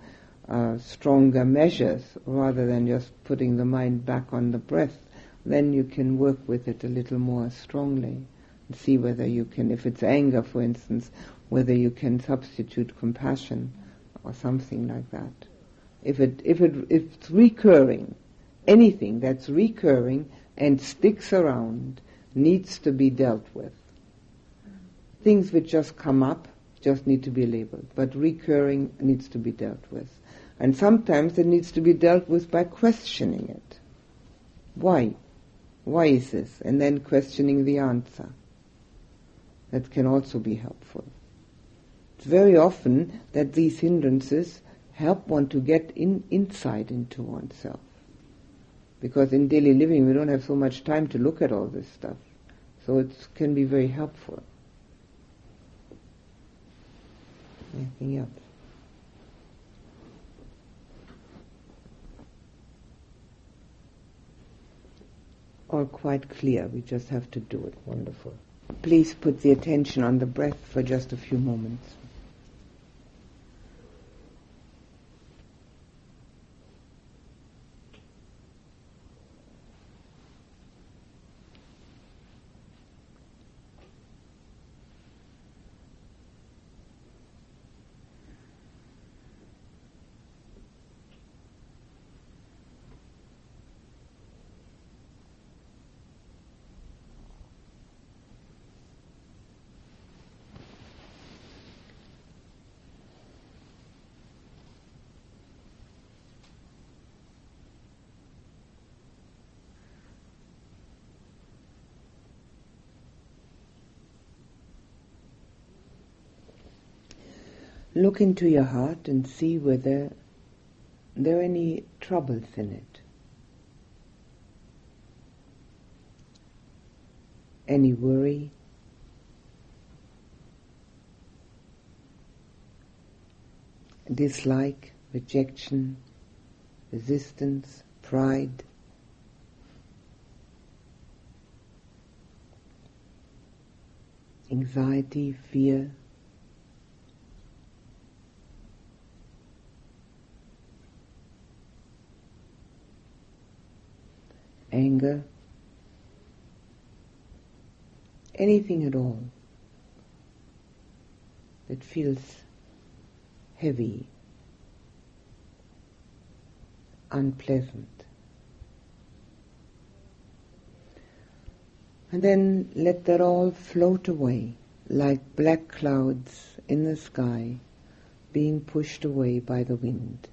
uh, stronger measures rather than just putting the mind back on the breath. Then you can work with it a little more strongly and see whether you can, if it's anger, for instance, whether you can substitute compassion or something like that. If it, if it, if it's recurring, anything that's recurring and sticks around needs to be dealt with. Things which just come up just need to be labeled, but recurring needs to be dealt with. And sometimes it needs to be dealt with by questioning it. Why? Why is this? And then questioning the answer. That can also be helpful. It's very often that these hindrances help one to get in, insight into oneself. Because in daily living we don't have so much time to look at all this stuff. So it can be very helpful. Anything else? All quite clear. We just have to do it. Wonderful. Please put the attention on the breath for just a few moments. Look into your heart and see whether there are any troubles in it. Any worry? Dislike, rejection, resistance, pride, anxiety, fear. Anger, anything at all that feels heavy, unpleasant. And then let that all float away like black clouds in the sky being pushed away by the wind.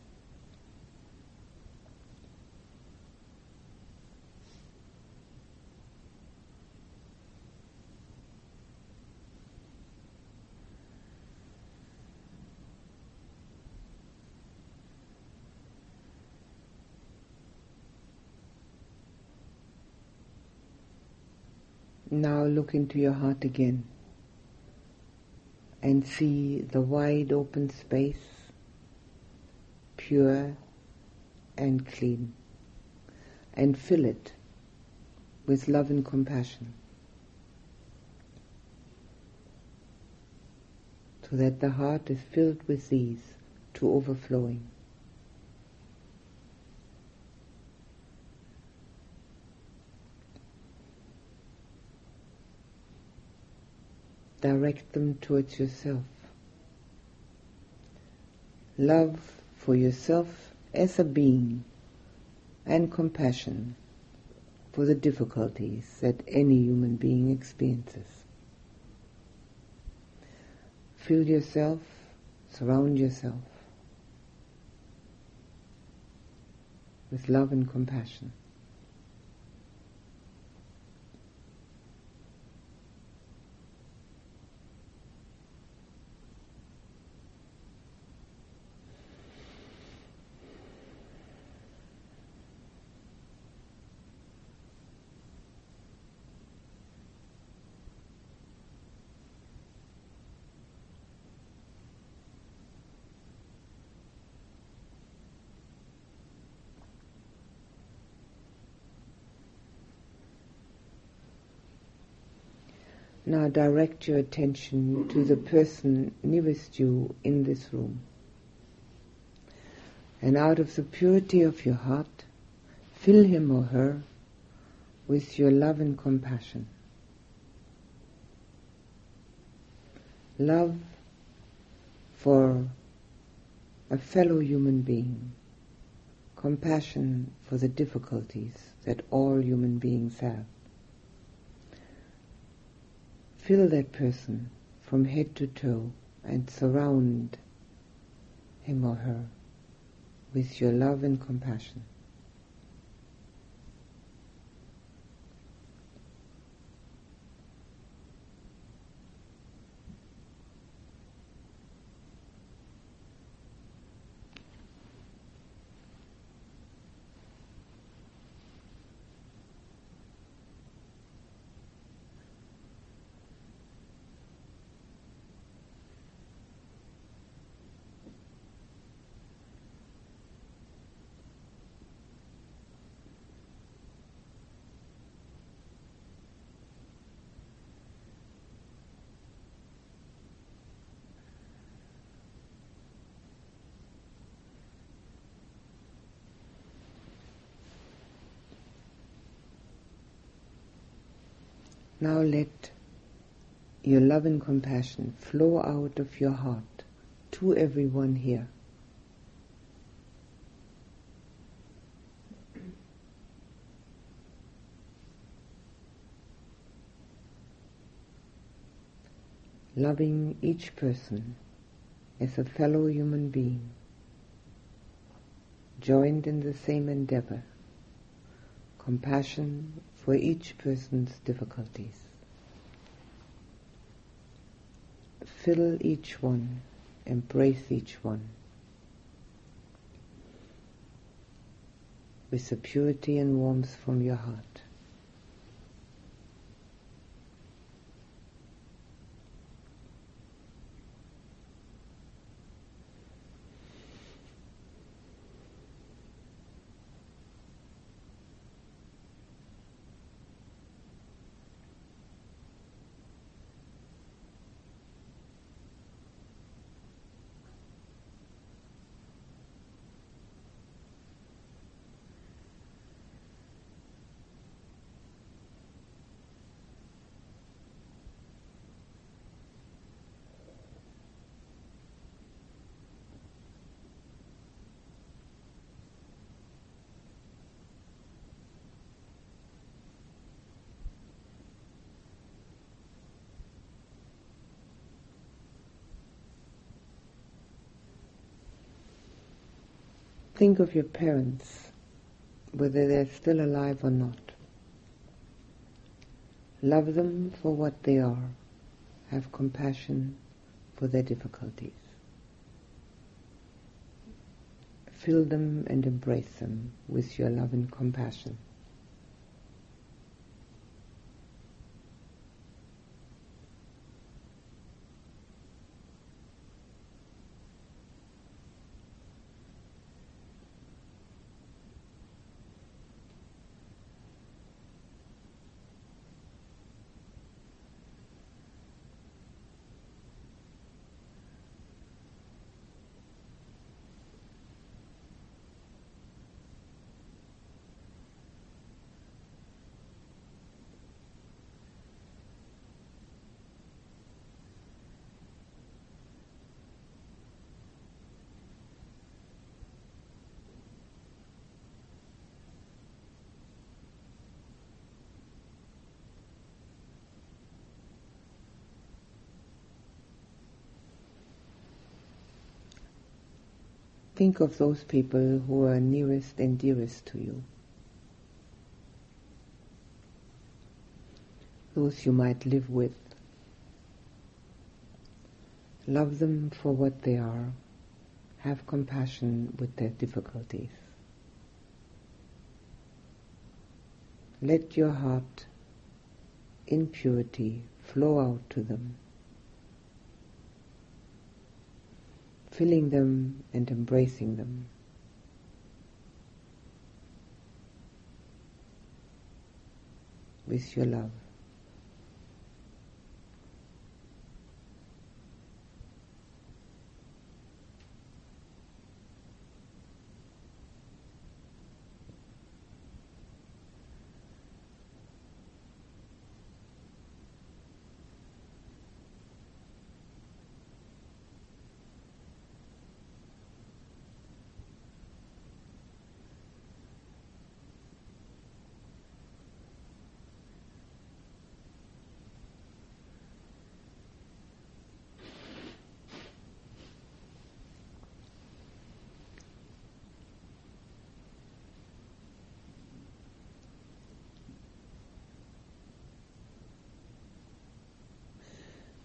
Now look into your heart again and see the wide open space, pure and clean, and fill it with love and compassion. So that the heart is filled with these to overflowing. Direct them towards yourself. Love for yourself as a being and compassion for the difficulties that any human being experiences. Fill yourself, surround yourself with love and compassion. Now direct your attention to the person nearest you in this room. And out of the purity of your heart, fill him or her with your love and compassion. Love for a fellow human being, compassion for the difficulties that all human beings have. Fill that person from head to toe and surround him or her with your love and compassion. Now let your love and compassion flow out of your heart to everyone here. Loving each person as a fellow human being, joined in the same endeavor, compassion for each person's difficulties. Fill each one, embrace each one with the purity and warmth from your heart. Think of your parents, whether they're still alive or not. Love them for what they are. Have compassion for their difficulties. Fill them and embrace them with your love and compassion. Think of those people who are nearest and dearest to you. Those you might live with. Love them for what they are. Have compassion with their difficulties. Let your heart in purity flow out to them. Filling them and embracing them. with your love.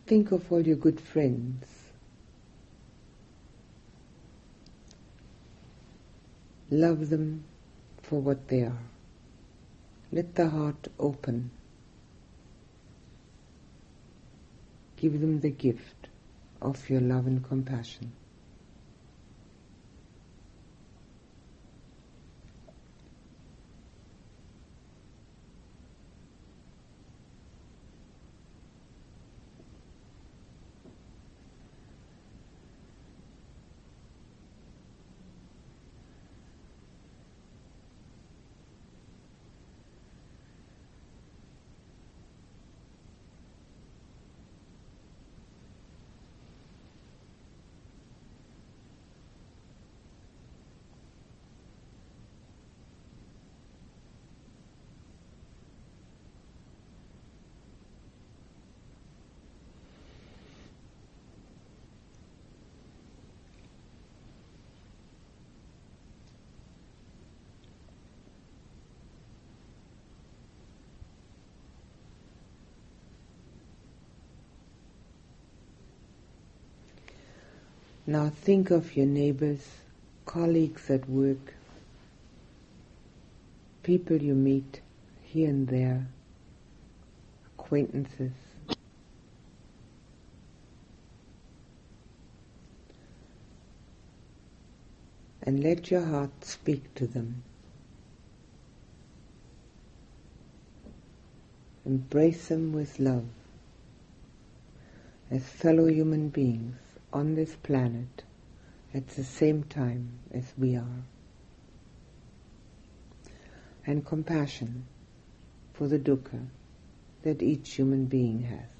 Think of all your good friends. Love them for what they are. Let the heart open. Give them the gift of your love and compassion. Now think of your neighbors, colleagues at work, people you meet here and there, acquaintances. And let your heart speak to them. Embrace them with love as fellow human beings on this planet at the same time as we are. And compassion for the dukkha that each human being has.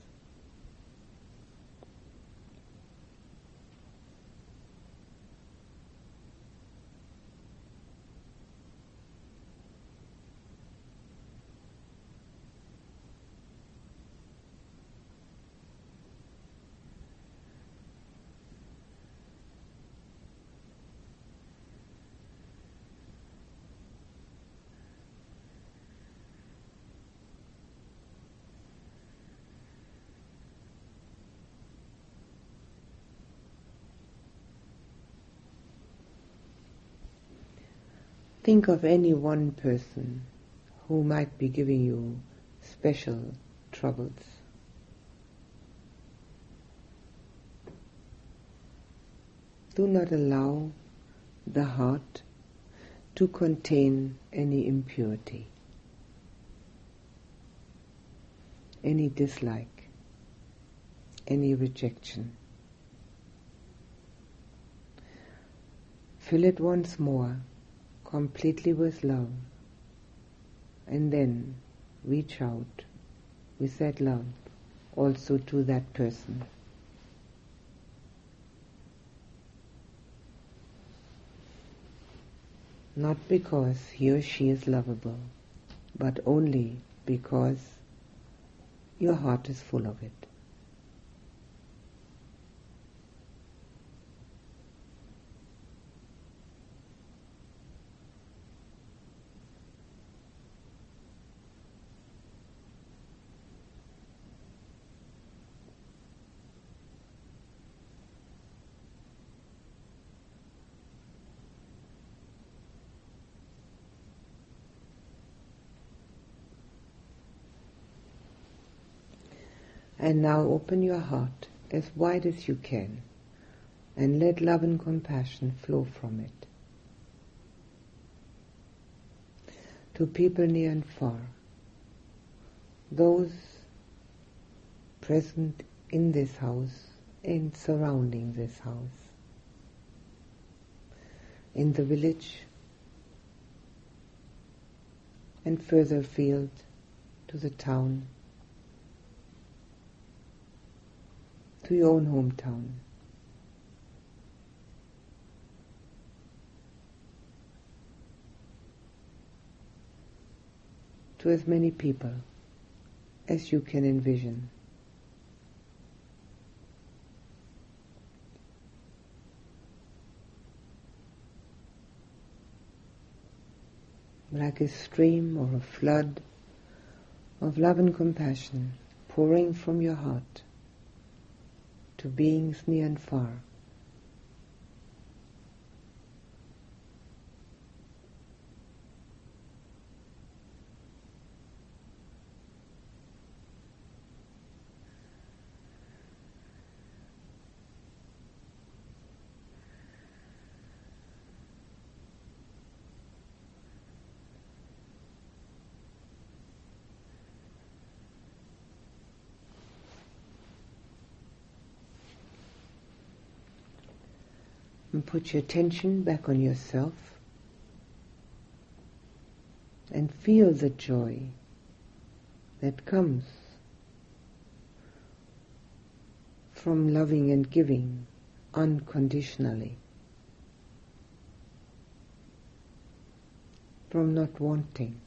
Think of any one person who might be giving you special troubles. Do not allow the heart to contain any impurity, any dislike, any rejection. Fill it once more completely with love and then reach out with that love also to that person. Not because he or she is lovable, but only because your heart is full of it. And now open your heart as wide as you can and let love and compassion flow from it. To people near and far, those present in this house and surrounding this house, in the village and further afield to the town to your own hometown. To as many people as you can envision. Like a stream or a flood of love and compassion pouring from your heart beings near and far. Put your attention back on yourself and feel the joy that comes from loving and giving unconditionally, from not wanting.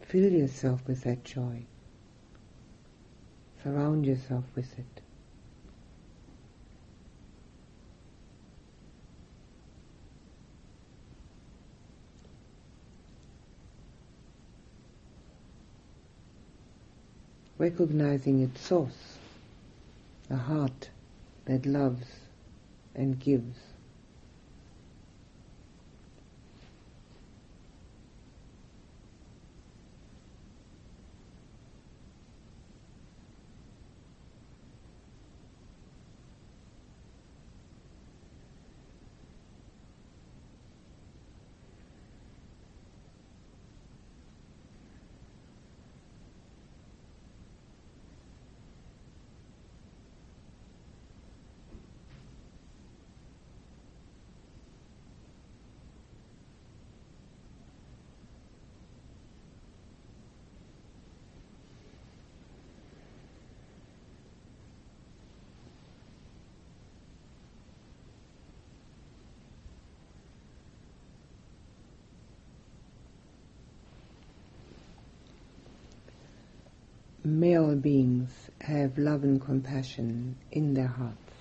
Fill yourself with that joy. Surround yourself with it. Recognizing its source, a heart that loves and gives. Male beings have love and compassion in their hearts.